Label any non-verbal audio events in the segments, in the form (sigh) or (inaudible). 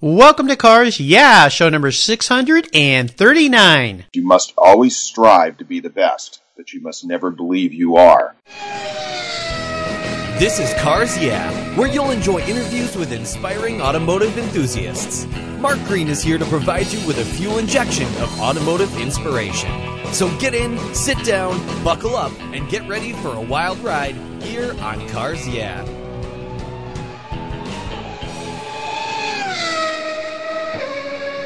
Welcome to Cars Yeah, show number 639. You must always strive to be the best, but you must never believe you are. This is Cars Yeah, where you'll enjoy interviews with inspiring automotive enthusiasts. Mark Green is here to provide you with a fuel injection of automotive inspiration. So get in, sit down, buckle up, and get ready for a wild ride here on Cars Yeah.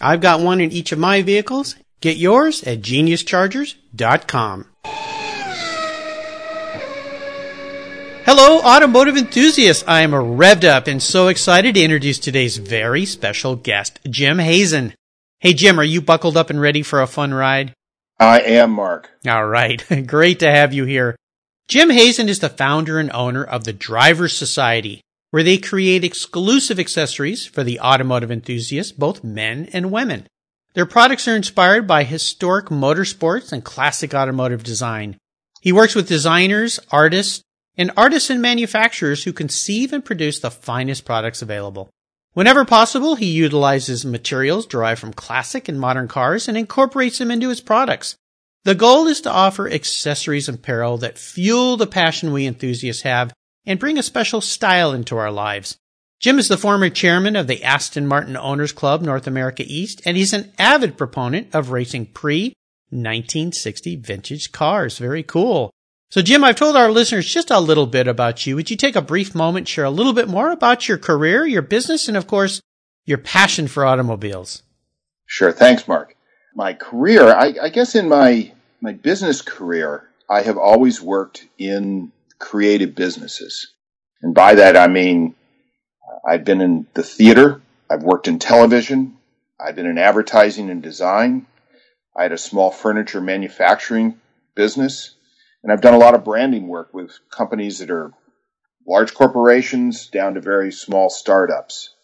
I've got one in each of my vehicles. Get yours at geniuschargers.com. Hello, automotive enthusiasts. I am revved up and so excited to introduce today's very special guest, Jim Hazen. Hey, Jim, are you buckled up and ready for a fun ride? I am, Mark. All right. (laughs) Great to have you here. Jim Hazen is the founder and owner of the Drivers Society, where they create exclusive accessories for the automotive enthusiasts, both men and women. Their products are inspired by historic motorsports and classic automotive design. He works with designers, artists, and artisan manufacturers who conceive and produce the finest products available. Whenever possible, he utilizes materials derived from classic and modern cars and incorporates them into his products. The goal is to offer accessories and apparel that fuel the passion we enthusiasts have and bring a special style into our lives. Jim is the former chairman of the Aston Martin Owners Club North America East, and he's an avid proponent of racing pre 1960 vintage cars. Very cool. So, Jim, I've told our listeners just a little bit about you. Would you take a brief moment, share a little bit more about your career, your business, and of course, your passion for automobiles? Sure. Thanks, Mark. My career, I, I guess in my, my business career, I have always worked in creative businesses. And by that, I mean, I've been in the theater. I've worked in television. I've been in advertising and design. I had a small furniture manufacturing business. And I've done a lot of branding work with companies that are large corporations down to very small startups.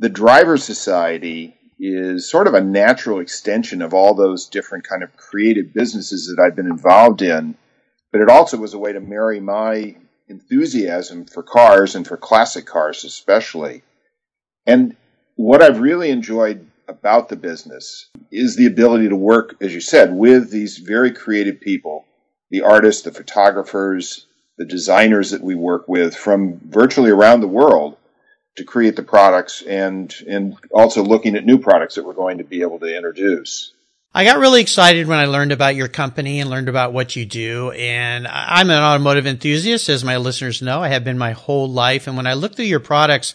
The Driver Society is sort of a natural extension of all those different kind of creative businesses that I've been involved in but it also was a way to marry my enthusiasm for cars and for classic cars especially. And what I've really enjoyed about the business is the ability to work, as you said, with these very creative people, the artists, the photographers, the designers that we work with from virtually around the world to create the products and and also looking at new products that we're going to be able to introduce. I got really excited when I learned about your company and learned about what you do. And I'm an automotive enthusiast, as my listeners know. I have been my whole life. And when I look through your products,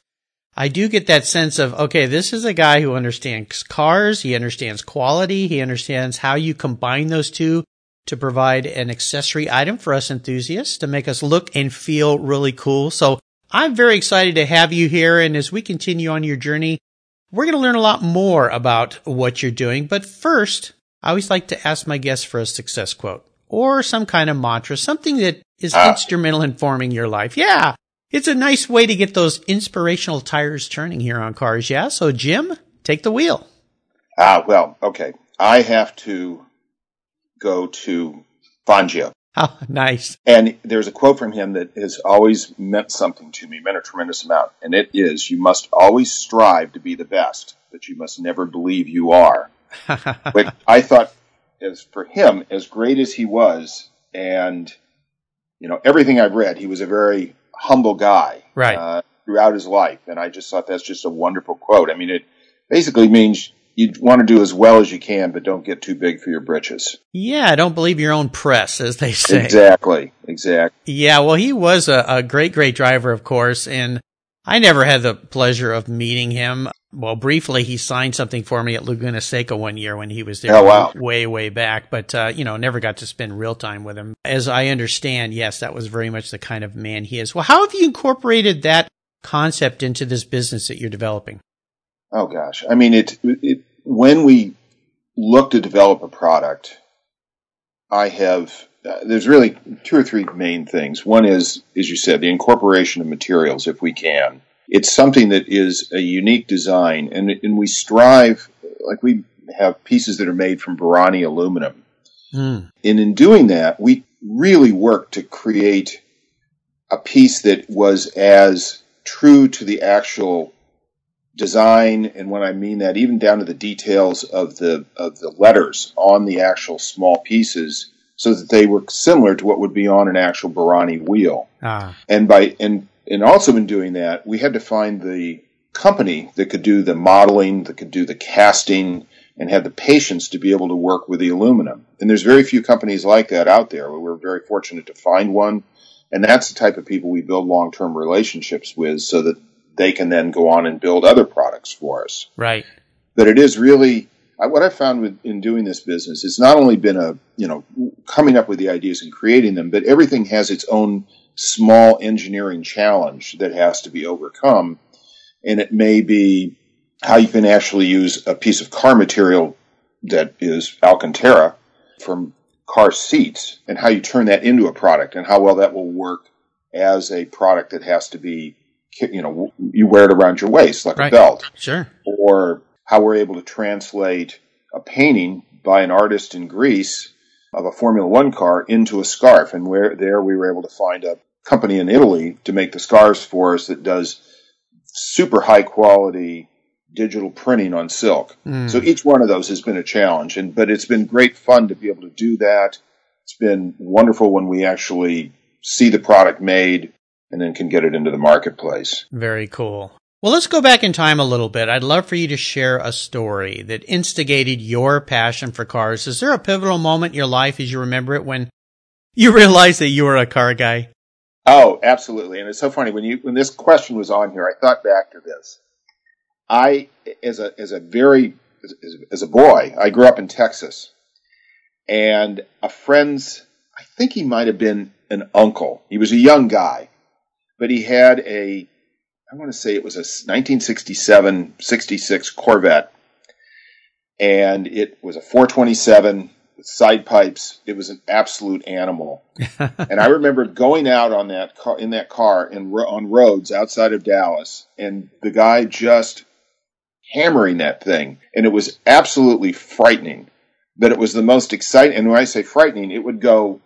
I do get that sense of, okay, this is a guy who understands cars. He understands quality. He understands how you combine those two to provide an accessory item for us enthusiasts to make us look and feel really cool. So I'm very excited to have you here. And as we continue on your journey, we're going to learn a lot more about what you're doing, but first, I always like to ask my guests for a success quote or some kind of mantra, something that is uh, instrumental in forming your life. Yeah. It's a nice way to get those inspirational tires turning here on cars. Yeah. So Jim, take the wheel. Ah, well, okay. I have to go to Fangio. Oh, nice. And there's a quote from him that has always meant something to me, meant a tremendous amount. And it is, you must always strive to be the best, but you must never believe you are. (laughs) Which I thought as for him, as great as he was, and, you know, everything I've read, he was a very humble guy. Right. Uh, throughout his life. And I just thought that's just a wonderful quote. I mean, it, basically means you want to do as well as you can, but don't get too big for your britches. Yeah, don't believe your own press, as they say. Exactly, exactly. Yeah, well, he was a, a great, great driver, of course, and I never had the pleasure of meeting him. Well, briefly, he signed something for me at Laguna Seca one year when he was there oh, wow. way, way back, but, uh, you know, never got to spend real time with him. As I understand, yes, that was very much the kind of man he is. Well, how have you incorporated that concept into this business that you're developing? Oh gosh, I mean, it, it when we look to develop a product, I have uh, there's really two or three main things. One is, as you said, the incorporation of materials, if we can. It's something that is a unique design, and, and we strive, like we have pieces that are made from Borrani aluminum. Mm. And in doing that, we really work to create a piece that was as true to the actual design, and when I mean that, even down to the details of the of the letters on the actual small pieces, so that they were similar to what would be on an actual Borrani wheel. Ah. And by and and also in doing that, we had to find the company that could do the modeling, that could do the casting, and had the patience to be able to work with the aluminum. And there's very few companies like that out there. We were very fortunate to find one. And that's the type of people we build long term relationships with so that they can then go on and build other products for us. Right. But it is really what I found with, in doing this business. It's not only been a you know coming up with the ideas and creating them, but everything has its own small engineering challenge that has to be overcome, and it may be how you can actually use a piece of car material that is Alcantara from car seats and how you turn that into a product and how well that will work as a product that has to be you know, you wear it around your waist like right. a belt. Sure. Or how we're able to translate a painting by an artist in Greece of a Formula One car into a scarf. And where there we were able to find a company in Italy to make the scarves for us that does super high quality digital printing on silk. Mm. So each one of those has been a challenge and but it's been great fun to be able to do that. It's been wonderful when we actually see the product made and then can get it into the marketplace. Very cool. Well, let's go back in time a little bit. I'd love for you to share a story that instigated your passion for cars. Is there a pivotal moment in your life as you remember it when you (laughs) realized that you were a car guy? Oh, absolutely. And it's so funny when you when this question was on here, I thought back to this. I as a as a very as, as a boy, I grew up in Texas. And a friend's I think he might have been an uncle. He was a young guy but he had a, I want to say it was a 1967 66 Corvette, and it was a 427 with side pipes. It was an absolute animal. (laughs) and I remember going out on that car, in that car in, on roads outside of Dallas, and the guy just hammering that thing, and it was absolutely frightening. But it was the most exciting. And when I say frightening, it would go.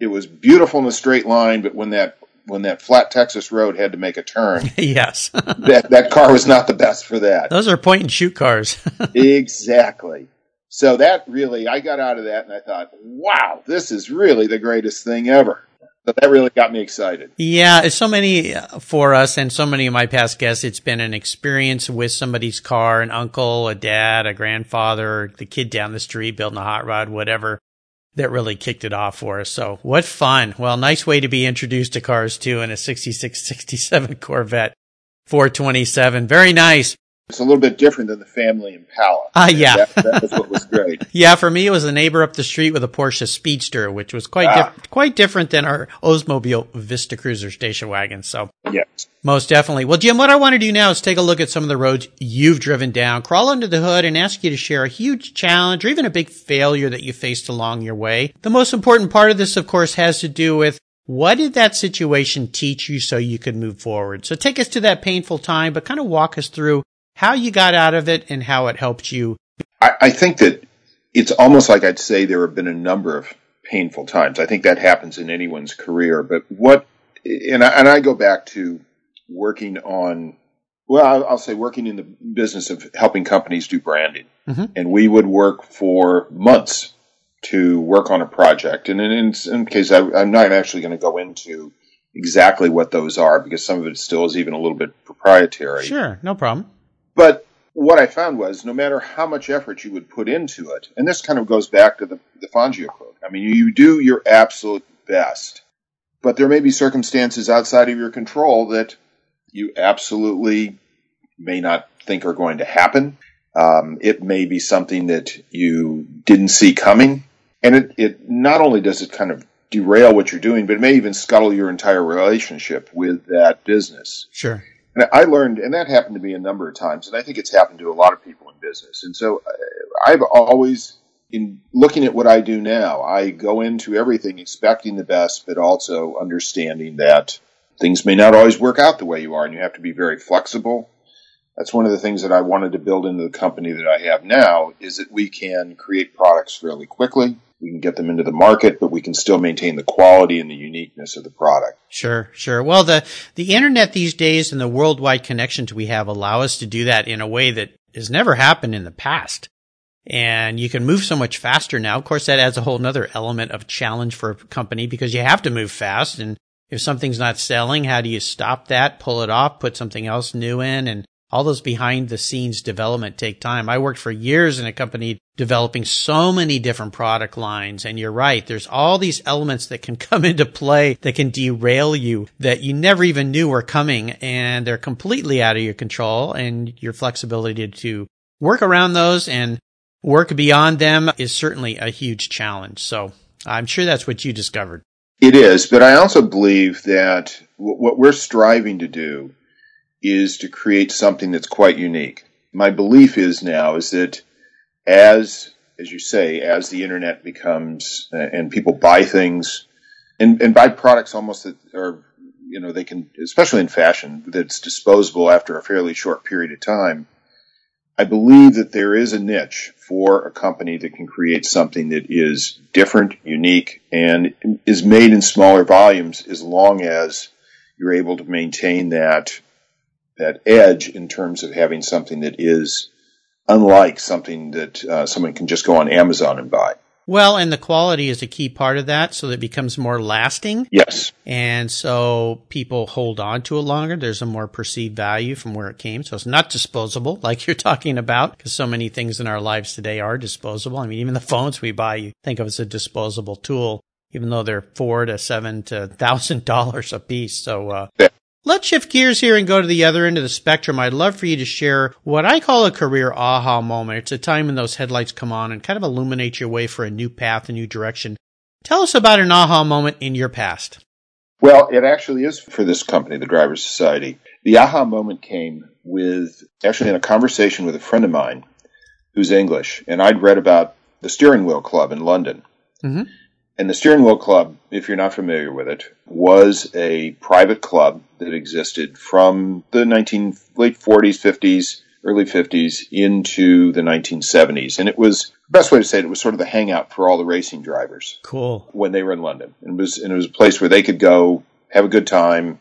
It was beautiful in a straight line, but when that when that flat Texas road had to make a turn. (laughs) yes. that that car was not the best for that. Those are point and shoot cars. (laughs) exactly. So that really I got out of that and I thought, wow, this is really the greatest thing ever. So that really got me excited. Yeah, so many uh, for us and so many of my past guests, it's been an experience with somebody's car, an uncle, a dad, a grandfather, the kid down the street building a hot rod, whatever that really kicked it off for us. So what fun. Well, nice way to be introduced to cars too in a 66, 67 Corvette 427. Very nice. It's a little bit different than the family Impala. Ah, uh, yeah. That, that, was what was great. (laughs) yeah, for me, it was a neighbor up the street with a Porsche Speedster, which was quite ah. Quite different than our Oldsmobile Vista Cruiser station wagon. So, yes. Most definitely. Well, Jim, what I want to do now is take a look at some of the roads you've driven down, crawl under the hood, and ask you to share a huge challenge or even a big failure that you faced along your way. The most important part of this, of course, has to do with what did that situation teach you so you could move forward? So take us to that painful time, but kind of walk us through how you got out of it and how it helped you. I, I think that it's almost like I'd say there have been a number of painful times. I think that happens in anyone's career, but what, and I, and I go back to working on well, I'll say working in the business of helping companies do branding. Mm-hmm. And we would work for months to work on a project. And in, in some case, I, am not actually going to go into exactly what those are because some of it still is even a little bit proprietary. Sure, no problem. But what I found was no matter how much effort you would put into it, and this kind of goes back to the, the Fangio quote. I mean, you do your absolute best, but there may be circumstances outside of your control that you absolutely may not think are going to happen. Um, it may be something that you didn't see coming. And it, it not only does it kind of derail what you're doing, but it may even scuttle your entire relationship with that business. Sure. And I learned, and that happened to me a number of times, and I think it's happened to a lot of people in business. And so uh, I've always, in looking at what I do now, I go into everything expecting the best, but also understanding that things may not always work out the way you are, and you have to be very flexible. That's one of the things that I wanted to build into the company that I have now is that we can create products fairly quickly we can get them into the market, but we can still maintain the quality and the uniqueness of the product. Sure, sure. Well, the, the internet these days and the worldwide connections we have allow us to do that in a way that has never happened in the past. And you can move so much faster now. Of course, that adds a whole nother element of challenge for a company because you have to move fast. And if something's not selling, how do you stop that, pull it off, put something else new in? And all those behind the scenes development take time. I worked for years in a company developing so many different product lines. And you're right. There's all these elements that can (laughs) come into play that can derail you that you never even knew were coming and they're completely out of your control and your flexibility to work around those and work beyond them is certainly a huge challenge. So I'm sure that's what you discovered. It is, but I also believe that what we're striving to do is to create something that's quite unique. My belief is now is that as as you say, as the internet becomes uh, and people buy things and, and buy products almost that are you know they can especially in fashion that's disposable after a fairly short period of time. I believe that there is a niche for a company that can create something that is different, unique, and is made in smaller volumes as long as you're able to maintain that that edge in terms of having something that is unlike something that uh, someone can just go on Amazon and buy. Well, and the quality is a key part of that, so that it becomes more lasting. Yes. And so people hold on to it longer. There's a more perceived value from where it came. So it's not disposable, like you're talking about, because so many things in our lives today are disposable. I mean, even the phones we buy, you think of as a disposable tool, even though they're four to seven to thousand dollars a piece. So, uh, yeah. Let's shift gears here and go to the other end of the spectrum. I'd love for you to share what I call a career aha moment. It's a time when those headlights come on and kind of illuminate your way for a new path, a new direction. Tell us about an aha moment in your past. Well, it actually is for this company, the Drivers Society. The aha moment came with actually in a conversation with a friend of mine who's English, and I'd read about the Steering Wheel Club in London. Mm-hmm. And the Steering Wheel Club, if you're not familiar with it, was a private club that existed from the 19 late 40s, 50s, early 50s into the 1970s. And it was best way to say it, it was sort of the hangout for all the racing drivers. Cool. When they were in London. And it was and it was a place where they could go, have a good time,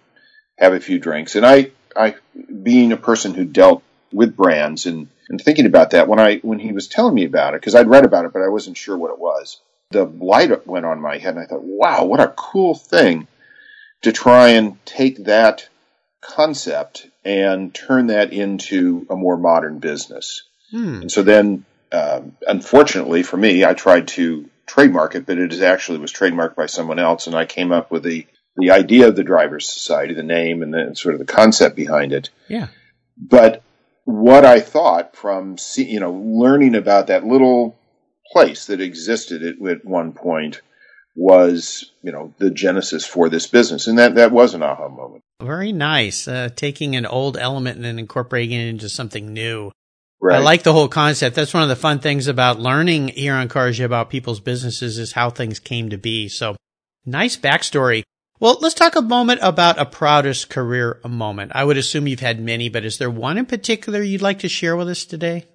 have a few drinks. And I I being a person who dealt with brands and, and thinking about that when I when he was telling me about it, because I'd read about it but I wasn't sure what it was the light went on my head, and I thought, wow, what a cool thing to try and take that concept and turn that into a more modern business. Hmm. And so then, um, unfortunately for me, I tried to trademark it, but it actually was trademarked by someone else, and I came up with the the idea of the Drivers Society, the name, and the sort of the concept behind it. Yeah. But what I thought from see, you know learning about that little place that existed at, at one point was, you know, the genesis for this business. And that, that was an aha moment. Very nice. Uh, taking an old element and then incorporating it into something new. Right. I like the whole concept. That's one of the fun things about learning here on Cars Yeah about people's businesses is how things came to be. So nice backstory. Well, let's talk a moment about a proudest career moment. I would assume you've had many, but is there one in particular you'd like to share with us today?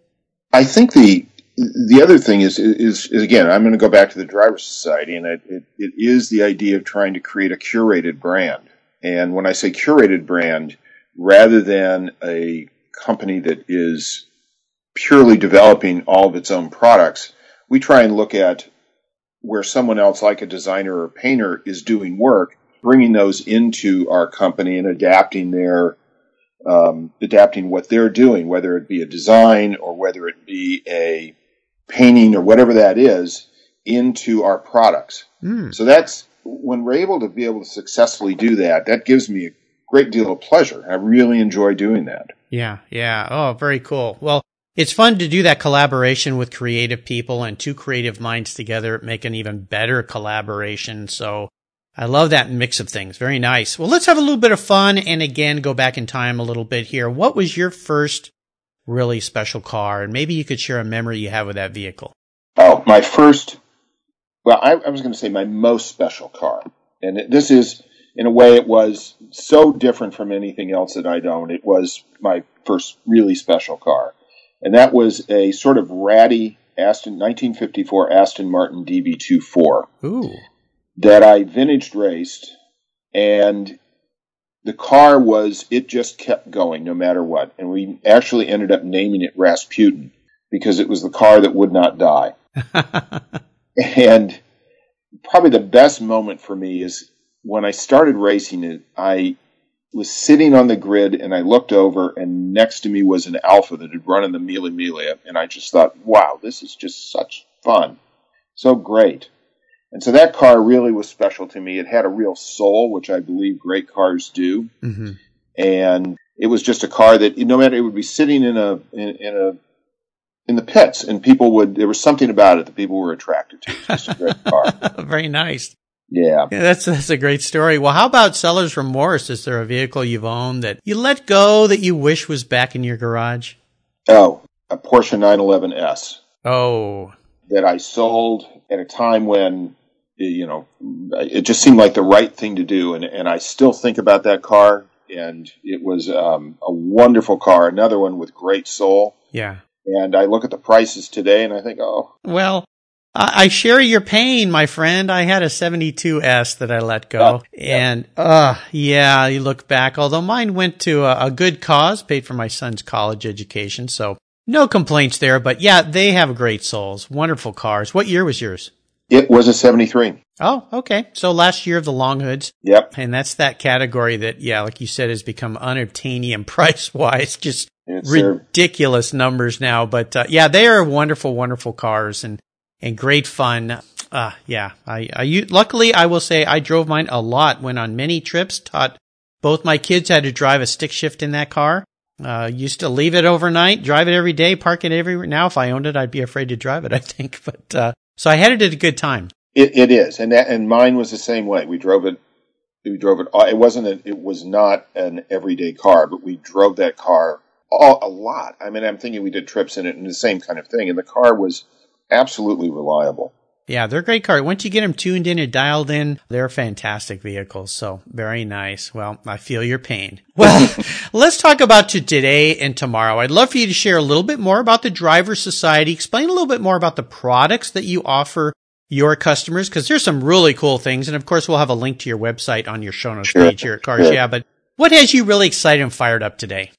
I think the the other thing is, is, is again, I'm going to go back to the Driver Society, and it, it, it is the idea of trying to create a curated brand. And when I say curated brand, rather than a company that is purely developing all of its own products, we try and look at where someone else, like a designer or a painter, is doing work, bringing those into our company and adapting their um, adapting what they're doing, whether it be a design or whether it be a painting or whatever that is, into our products. Mm. So that's when we're able to be able to successfully do that. That gives me a great deal of pleasure. I really enjoy doing that. Yeah, yeah. Oh, very cool. Well, it's fun to do that collaboration with creative people and two creative minds together make an even better collaboration. So I love that mix of things. Very nice. Well, let's have a little bit of fun and again go back in time a little bit here. What was your first really special car? And maybe you could share a memory you have with that vehicle. Oh, my first, well, I, I was going to say my most special car. And it, this is, in a way, it was so different from anything else that I'd owned. It was my first really special car. And that was a sort of ratty Aston 1954 Aston Martin DB2/4. Ooh that I vintage raced, and the car was it just kept going no matter what, and we actually ended up naming it Rasputin because it was the car that would not die. (laughs) and probably the best moment for me is when I started racing it. I was sitting on the grid and I looked over, and next to me was an Alfa that had run in the Mille Miglia, and I just thought, wow, this is just such fun, so great. And so that car really was special to me. It had a real soul, which I believe great cars do. Mm-hmm. And it was just a car that, no matter, it would be sitting in a, in, in, a, in the pits and people would, there was something about it that people were attracted to. just a great car. (laughs) Very nice. Yeah. yeah. That's, that's a great story. Well, how about seller's remorse? Is there a vehicle you've owned that you let go that you wish was back in your garage? Oh, a Porsche 911S. Oh. That I sold at a time when you know, it just seemed like the right thing to do. And, and I still think about that car. And it was um, a wonderful car, another one with great soul. Yeah. And I look at the prices today and I think, oh. Well, I share your pain, my friend. I had a 72S that I let go. Oh, yeah. And, uh, yeah, you look back, although mine went to a, a, good cause, paid for my son's college education. So no complaints there. But yeah, they have great souls. Wonderful cars. What year was yours? It was a 73. Oh, okay. So last year of the long hoods. Yep. And that's that category that, yeah, like you said, has become unobtainium (laughs) price wise, just it's ridiculous numbers now. But, uh, yeah, they are wonderful, wonderful cars and, and great fun. Uh, yeah, I, I, luckily I will say I drove mine a lot, went on many trips, taught both my kids how to drive a stick shift in that car. Uh, used to leave it overnight, drive it every day, park it everywhere. Now, if I owned it, I'd be afraid to drive it, I think. (laughs) But, uh, so I had it at a good time. It, it is, and that, and mine was the same way. We drove it. We drove it. It wasn't. A, it was not an everyday car, but we drove that car all, a lot. I mean, I'm thinking we did trips in it and the same kind of thing, and the car was absolutely reliable. Yeah, they're great cars. Once you get them tuned in and dialed in, they're fantastic vehicles. So very nice. Well, I feel your pain. (laughs) Well, let's talk about today and tomorrow. I'd love for you to share a little bit more about the Driver Society, explain a little bit more about the products that you offer your customers, because there's some really cool things. And of course, we'll have a link to your website on your show notes sure. page here at Cars. Sure. Yeah, but what has you really excited and fired up today?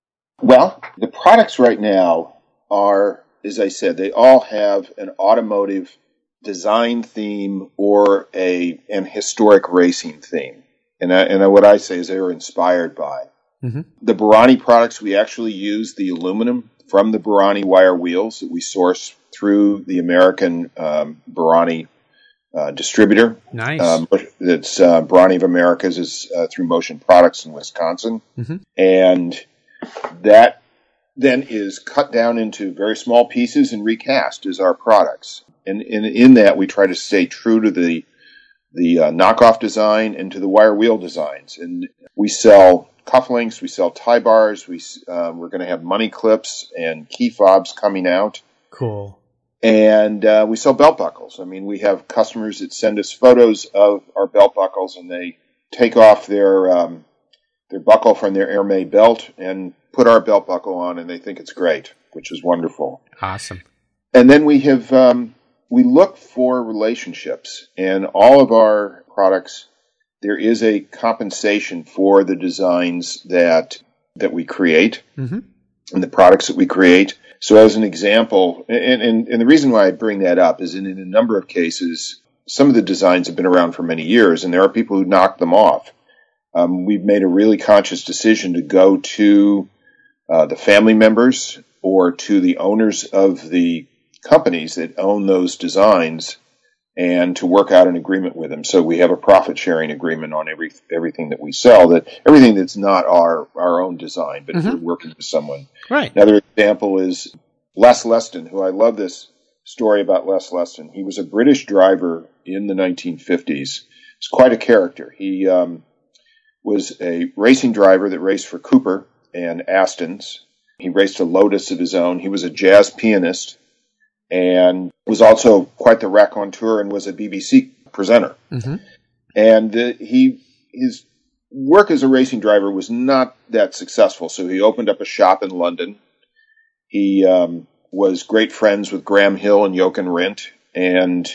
Well, the products right now are, as I said, they all have an automotive design theme or a an historic racing theme. And, I, and what I say is they were inspired by. Mm-hmm. The Borrani products, we actually use the aluminum from the Borrani wire wheels that we source through the American um, Borrani uh, distributor. Nice. Um, that's uh, of Americas is uh, through Motion Products in Wisconsin, mm-hmm. and that then is cut down into very small pieces and recast as our products and, and in that we try to stay true to the the uh, knockoff design and to the wire wheel designs. And we sell cufflinks, we sell tie bars, we uh, we're going to have money clips and key fobs coming out. Cool. And uh, we sell belt buckles. I mean, we have customers that send us photos of our belt buckles, and they take off their um, their buckle from their Hermès belt and put our belt buckle on, and they think it's great, which is wonderful. Awesome. And then we have um, we look for relationships in all of our products there is a compensation for the designs that that we create mm-hmm. and the products that we create so as an example and, and, and the reason why i bring that up is in, in a number of cases some of the designs have been around for many years and there are people who knock them off um, we've made a really conscious decision to go to uh, the family members or to the owners of the companies that own those designs and to work out an agreement with them. So we have a profit sharing agreement on every everything that we sell. That everything that's not our our own design, but Mhm. we're working with someone. Right. Another example is Les Leston, who I love this story about Les Leston. He was a British driver in the 1950s. He's quite a character. He um, was a racing driver that raced for Cooper and Aston's. He raced a Lotus of his own. He was a jazz pianist and was also quite the raconteur and was a BBC presenter. hmm And uh, he his work as a racing driver was not that successful. So he opened up a shop in London. He um, was great friends with Graham Hill and Jochen Rindt, and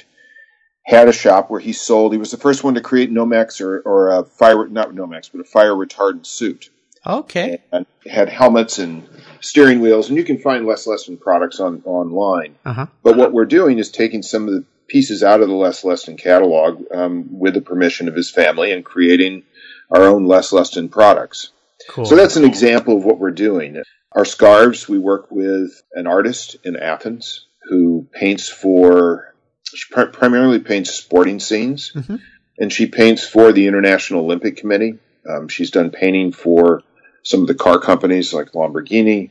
had a shop where he sold. He was the first one to create Nomex or, or a fire not Nomex, but a fire retardant suit Okay. and had helmets and steering wheels, and you can find Les Leston products on online. Uh huh. But what we're doing is taking some of the pieces out of the Les Leston catalog um, with the permission of his family and creating our own Les Leston products. Cool. So that's an example of what we're doing. Our scarves, we work with an artist in Athens who paints for, she pri- primarily paints sporting scenes, Mhm. and she paints for the International Olympic Committee. Um, she's done painting for some of the car companies like Lamborghini,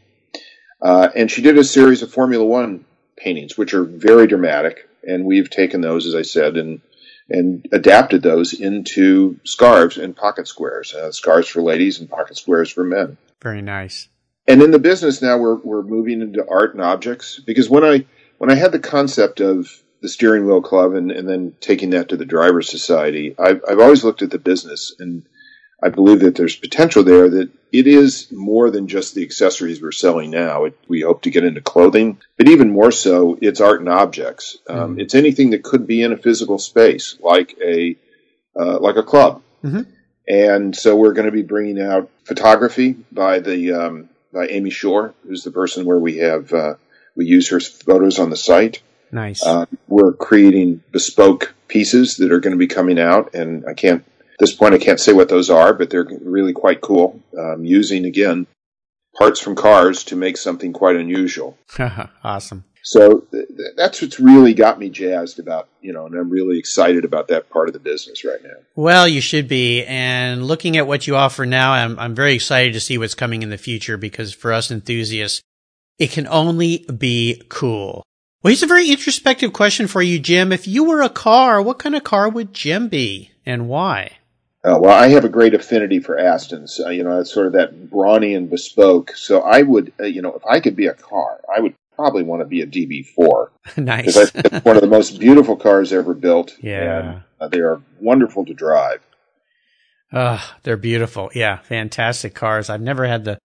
uh, and she did a series of Formula One paintings, which are very dramatic, and we've taken those, as I said, and and adapted those into scarves and pocket squares, uh, scarves for ladies and pocket squares for men. Very nice. And in the business now, we're we're moving into art and objects because when I when I had the concept of the steering wheel club and, and then taking that to the drivers society, I've I've always looked at the business and I believe that there's potential there that it is more than just the accessories we're selling now. It, we hope to get into clothing, but even more so, it's art and objects. Um, It's anything that could be in a physical space, like a uh, like a club. Mhm. And so we're going to be bringing out photography by the um, by Amy Shore, who's the person where we have uh, we use her photos on the site. Nice. Uh, we're creating bespoke pieces that are going to be coming out, and I can't this point I can't say what those are, but they're really quite cool. Um, using again parts from cars to make something quite unusual. (laughs) awesome. So th- th- that's what's really got me jazzed about you know, and I'm really excited about that part of the business right now. Well, you should be. And looking at what you offer now, I'm, I'm very excited to see what's coming in the future because for us enthusiasts, it can only be cool. Well, here's a very introspective question for you, Jim. If you were a car, what kind of car would Jim be and why? Uh, well, I have a great affinity for Aston's. Uh, you know, it's sort of that brawny and bespoke. So I would, uh, you know, if I could be a car, I would probably want to be a DB4 (laughs) nice. Think it's one of the most beautiful cars ever built. Yeah. and uh, they are wonderful to drive. Ugh, they're beautiful. Yeah, fantastic cars. I've never had the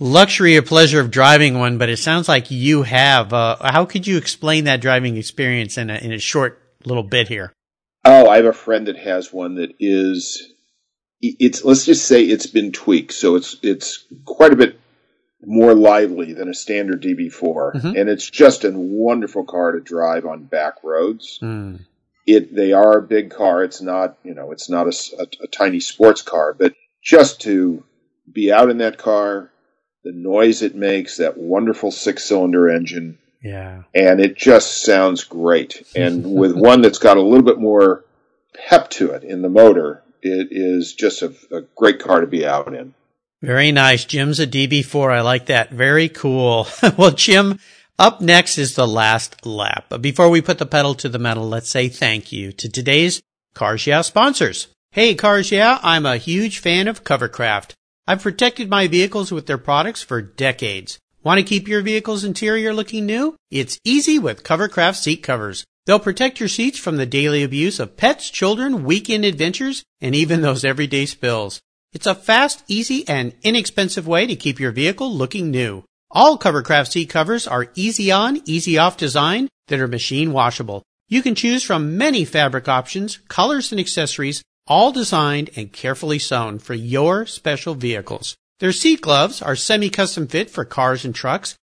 luxury or pleasure of driving one, but it sounds like you have. Uh, how could you explain that driving experience in a, in a short little bit here? Oh, I have a friend that has one that is. It's let's just say it's been tweaked, so it's it's quite a bit more lively than a standard DB4, Mhm. and it's just a wonderful car to drive on back roads. Hmm. it they are a big car. It's not you know it's not a, a- a tiny sports car, but just to be out in that car, the noise it makes, that wonderful six cylinder engine, Yeah. and it just sounds great. And (laughs) with one that's got a little bit more pep to it in the motor, it is just a, a great car to be out in. Very nice. Jim's a DB4. I like that. Very cool. (laughs) well, Jim, up next is the last lap. But before we put the pedal to the metal, let's say thank you to today's Cars Yeah sponsors. Hey, Cars Yeah, I'm a huge fan of Covercraft. I've protected my vehicles with their products for decades. Want to keep your vehicle's interior looking new? It's easy with Covercraft seat covers. They'll protect your seats from the daily abuse of pets, children, weekend adventures, and even those everyday spills. It's a fast, easy, and inexpensive way to keep your vehicle looking new. All Covercraft seat covers are easy on, easy off design that are machine washable. You can choose from many fabric options, colors, and accessories, all designed and carefully sewn for your special vehicles. Their seat gloves are semi-custom fit for cars and trucks,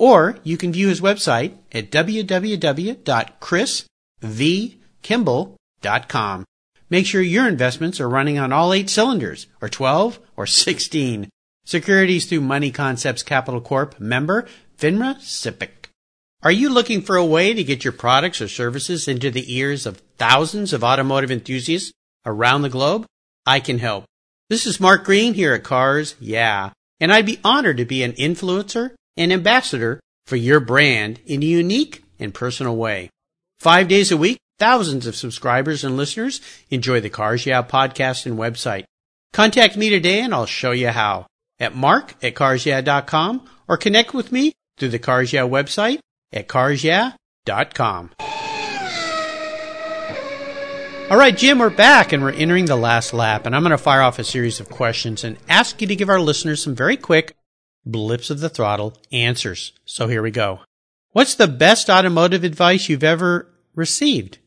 Or you can view his website at www.chrisvkimball.com. Make sure your investments are running on all eight cylinders, or 12, or 16. Securities through Money Concepts Capital Corp. Member, FINRA SIPC. Are you looking for a way to get your products or services into the ears of thousands of automotive enthusiasts around the globe? I can help. This is Mark Green here at Cars Yeah, and I'd be honored to be an influencer and ambassador for your brand in a unique and personal way. Five days a week, thousands of subscribers and listeners enjoy the Cars Yeah podcast and website. Contact me today and I'll show you how at mark at carsyeah.com or connect with me through the Cars Yeah website at carsyeah.com. All right, Jim, we're back and we're entering the last lap, and I'm going to fire off a series of questions and ask you to give our listeners some very quick blips of the throttle answers. So here we go. What's the best automotive advice you've ever received?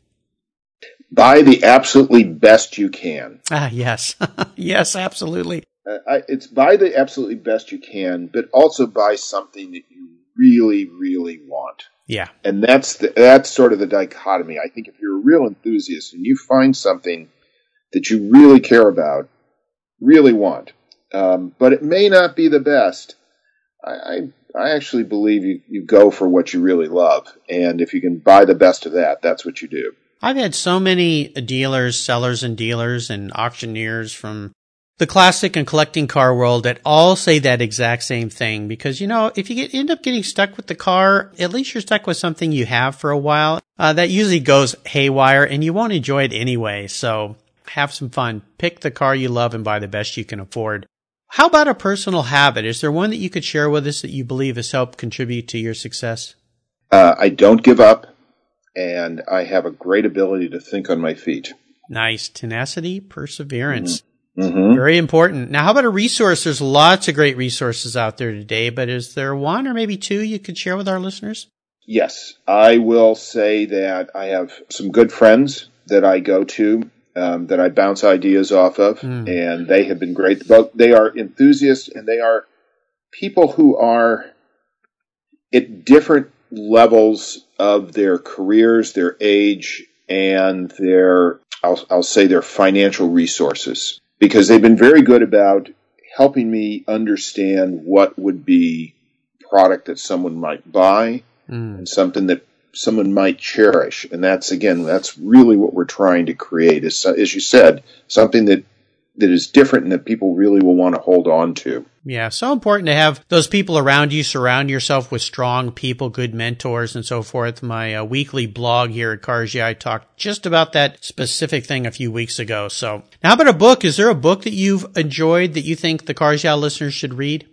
Buy the absolutely best you can. Ah, yes. (laughs) yes, absolutely. Uh, I, it's buy the absolutely best you can, but also buy something that you really, really want. Yeah. And that's the, that's sort of the dichotomy. I think if you're a real enthusiast and you find something that you really care about, really want, um, but it may not be the best, I, I, actually believe you, you go for what you really love. And if you can buy the best of that, that's what you do. I've had so many dealers, sellers and dealers and auctioneers from the classic and collecting car world that all say that exact same thing because you know if you get, end up getting stuck with the car at least you're stuck with something you have for a while uh, that usually goes haywire and you won't enjoy it anyway so have some fun pick the car you love and buy the best you can afford how about a personal habit is there one that you could share with us that you believe has helped contribute to your success uh, i don't give up and i have a great ability to think on my feet nice tenacity perseverance mm-hmm. Mm-hmm. Very important. Now, how about a resource? There's lots of great resources out there today, but is there one or maybe two you could share with our listeners? Yes, I will say that I have some good friends that I go to um, that I bounce ideas off of, mm. and they have been great. But they are enthusiasts, and they are people who are at different levels of their careers, their age, and their I'll, I'll say their financial resources because they've been very good about helping me understand what would be product that someone might buy mm. and something that someone might cherish. And that's again, that's really what we're trying to create is, as you said, something that that is different and that people really will want to hold on to. Yeah, so important to have those people around you. Surround yourself with strong people, good mentors, and so forth. My uh, weekly blog here at Cars Yeah, I talked just about that specific thing a few weeks ago. So, now how about a book? Is there a book that you've enjoyed that you think the Cars Yeah listeners should read?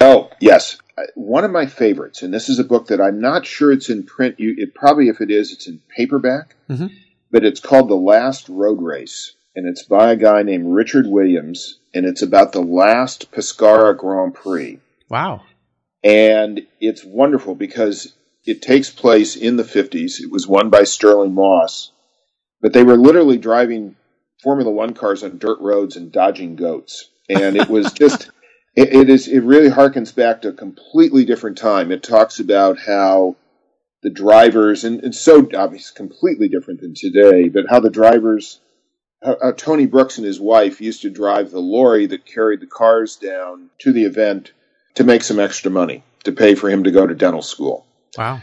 Oh, yes. One of my favorites, and this is a book that I'm not sure it's in print. You, it probably, if it is, it's in paperback. Mm-hmm. But it's called The Last Road Race and it's by a guy named Richard Williams, and it's about the last Pescara Grand Prix. Wow. And it's wonderful because it takes place in the 50s. It was won by Stirling Moss, but they were literally driving Formula One cars on dirt roads and dodging goats. And it was (laughs) just, it, it is, it really harkens back to a completely different time. It talks about how the drivers, and it's so obviously completely different than today, but how the drivers uh, uh, Tony Brooks and his wife used to drive the lorry that carried the cars down to the event to make some extra money to pay for him to go to dental school. Wow.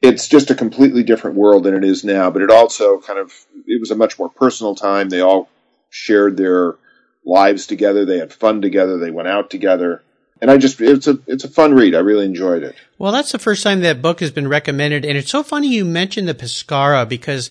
It's just a completely different world than it is now, but it also kind of it was a much more personal time. They all shared their lives together, they had fun together, they went out together. and I just it's a it's a fun read. I really enjoyed it. Well, that's the first time that book has been recommended, and it's so funny you mentioned the Pescara because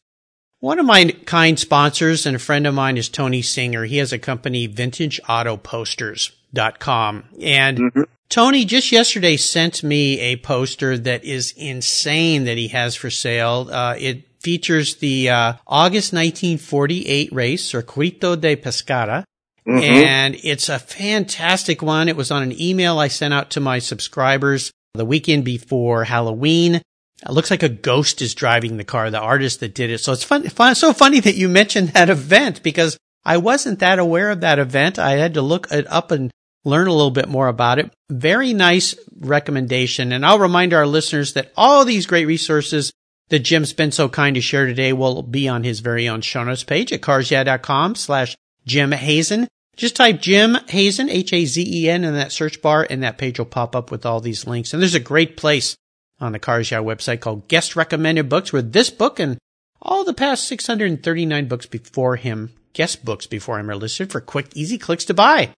one of my kind sponsors and a friend of mine is Tony Singer. He has a company, VintageAutoPosters.com, and mm-hmm. Tony just yesterday sent me a poster that is insane that he has for sale. Uh, it features the uh, August 1948 race, Circuito de Pescara. Mm-hmm. And it's a fantastic one. It was on an email I sent out to my subscribers the weekend before Halloween. It looks like a ghost is driving the car, the artist that did it. So it's fun, fun, so funny that you mentioned that (laughs) event because I wasn't that aware of that event. I had to look it up and learn a little bit more about it. Very nice recommendation. And I'll remind our listeners that all these great resources that Jim's been so kind to share today will be on his very own show notes page at carsyeah.com slash Jim Hazen. Just type Jim Hazen, H-A-Z-E-N in that search bar and that page will pop up with all these links. And there's a great place on the Cars Yeah website called Guest Recommended Books where this book and all the past 639 books before him, guest books before him are listed for quick, easy clicks to buy.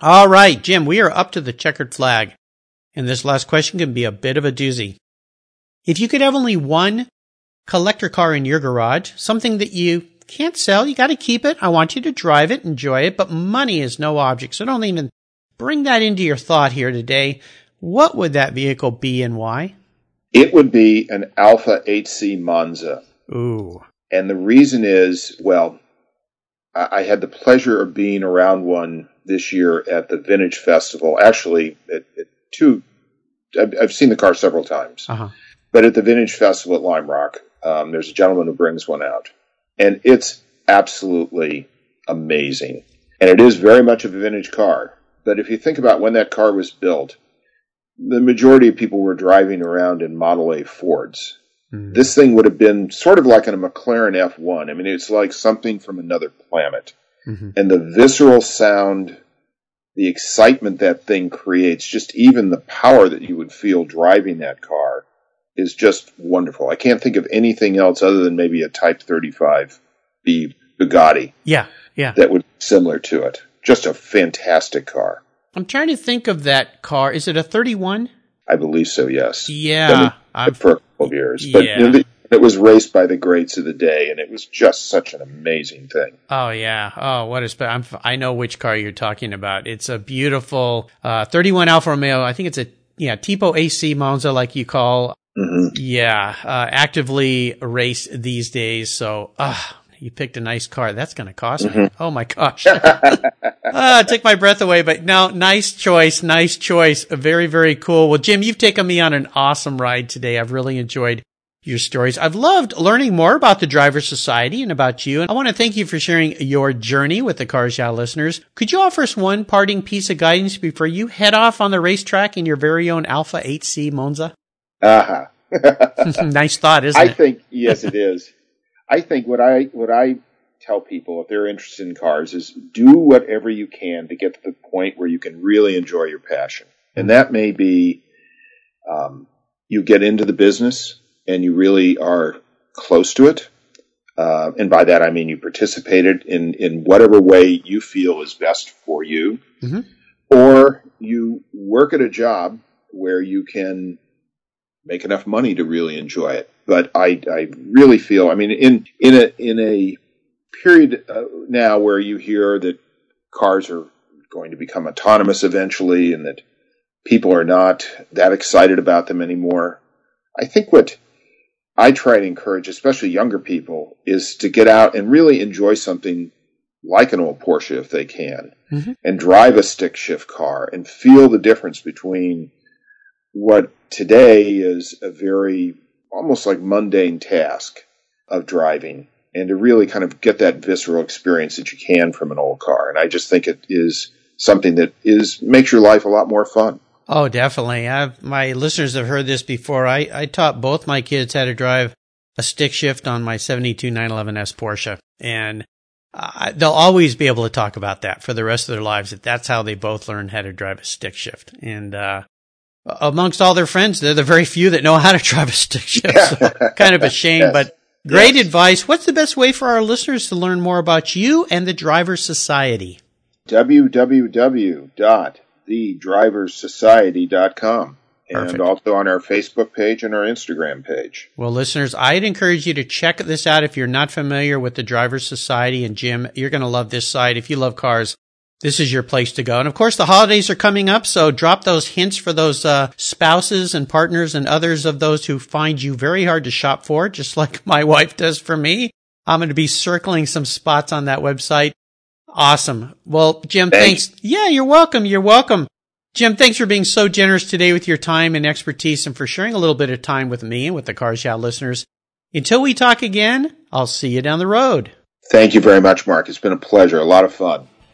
All right, Jim, we are up to the checkered flag. And this last question can be a bit of a doozy. If you could have only one collector car in your garage, something that you can't sell, you got to keep it. I want you to drive it, enjoy it, but money is no object. So don't even bring that into your thought here today. What would that vehicle be and why? It would be an Alfa 8C Monza. Ooh. And the reason is, well, I had the pleasure of being around one this year at the Vintage Festival. Actually, at, at two, I've, I've, seen the car several times. Uh-huh. But at the Vintage Festival at Lime Rock, um, there's a gentleman who brings one out, and it's absolutely amazing. And it is very much of a vintage car. But if you think about when that car was built, the majority of people were driving around in Model A Fords. Mm. This thing would have been sort of like a McLaren F1. I mean, it's like something from another planet. Mm-hmm. And the visceral sound, the excitement that thing creates, just even the power that you would feel driving that car is just wonderful. I can't think of anything else other than maybe a Type 35B Bugatti. Yeah, yeah. That would be similar to it. Just a fantastic car. I'm trying to think of that car. Is it a 31? I believe so, yes. Yeah. For a couple of years. But yeah. you know, it was raced by the greats of the day, and it was just such an amazing thing. Oh yeah! Oh, what I'm, I know which car you're talking about. It's a beautiful uh, 31 Alfa Romeo. I think it's a yeah Tipo 8C Monza, like you call Mm-hmm. Yeah, uh, actively race these days. So, uh, you picked a nice car. That's going to cost mm-hmm. me. Oh my gosh. (laughs) uh, take my breath away. But no, nice choice. Nice choice. Very, very cool. Well, Jim, you've taken me on an awesome ride today. I've really enjoyed your stories. I've loved learning more about the Driver Society and about you. And I want to thank you for sharing your journey with the Cars Yeah listeners. Could you offer us one parting piece of guidance before you head off on the racetrack in your very own Alfa 8C Monza? Uh-huh. (laughs) nice thought, isn't I it? I think yes, it is. I think what I what I tell people if they're interested in cars is do whatever you can to get to the point where you can really enjoy your passion, and that may be um, you get into the business and you really are close to it. Uh, and by that I mean you participated in in whatever way you feel is best for you, mm-hmm. or you work at a job where you can make enough money to really enjoy it. But I, I really feel, I mean, in, in a, in a period uh, now where you hear that cars are going to become autonomous eventually and that people are not that excited about them anymore. I think what I try to encourage, especially younger people, is to get out and really enjoy something like an old Porsche if they can, mm-hmm. and drive a stick shift car and feel the difference between what today is a very almost like mundane task of driving and to really kind of get that visceral experience that you can from an old car. And I just think it is something that is makes your life a lot more fun. Oh, definitely. I've, my listeners have heard this before. I, I taught both my kids how to drive a stick shift on my 72 911S Porsche. And they'll always be able to talk about that for the rest of their lives. That that's how they both learned how to drive a stick shift. And, uh, amongst all their friends, they're the very few that know how to drive a stick shift. So kind of a (laughs) shame, yes. but great yes. advice. What's the best way for our listeners to learn more about you and the Driver Society? www.driver thedriversociety.com and Perfect. also on our Facebook page and our Instagram page. Well, listeners, I'd encourage you to check this out if you're not familiar with the Drivers Society. And Jim, you're going to love this site. If you love cars, this is your place to go. And of course, the holidays are coming up, so drop those hints for those uh, spouses and partners and others of those who find you very hard to shop for, just (laughs) like my wife does for me. I'm going to be circling some spots on that website. Awesome. Well, Jim, Thanks. thanks. Yeah, you're welcome. You're welcome. Jim, thanks for being so generous today with your time and expertise and for sharing a little bit of time with me and with the Cars Yeah listeners. Until we talk again, I'll see you down the road. Thank you very much, Mark. It's been a pleasure, a lot of fun.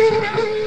Altyazı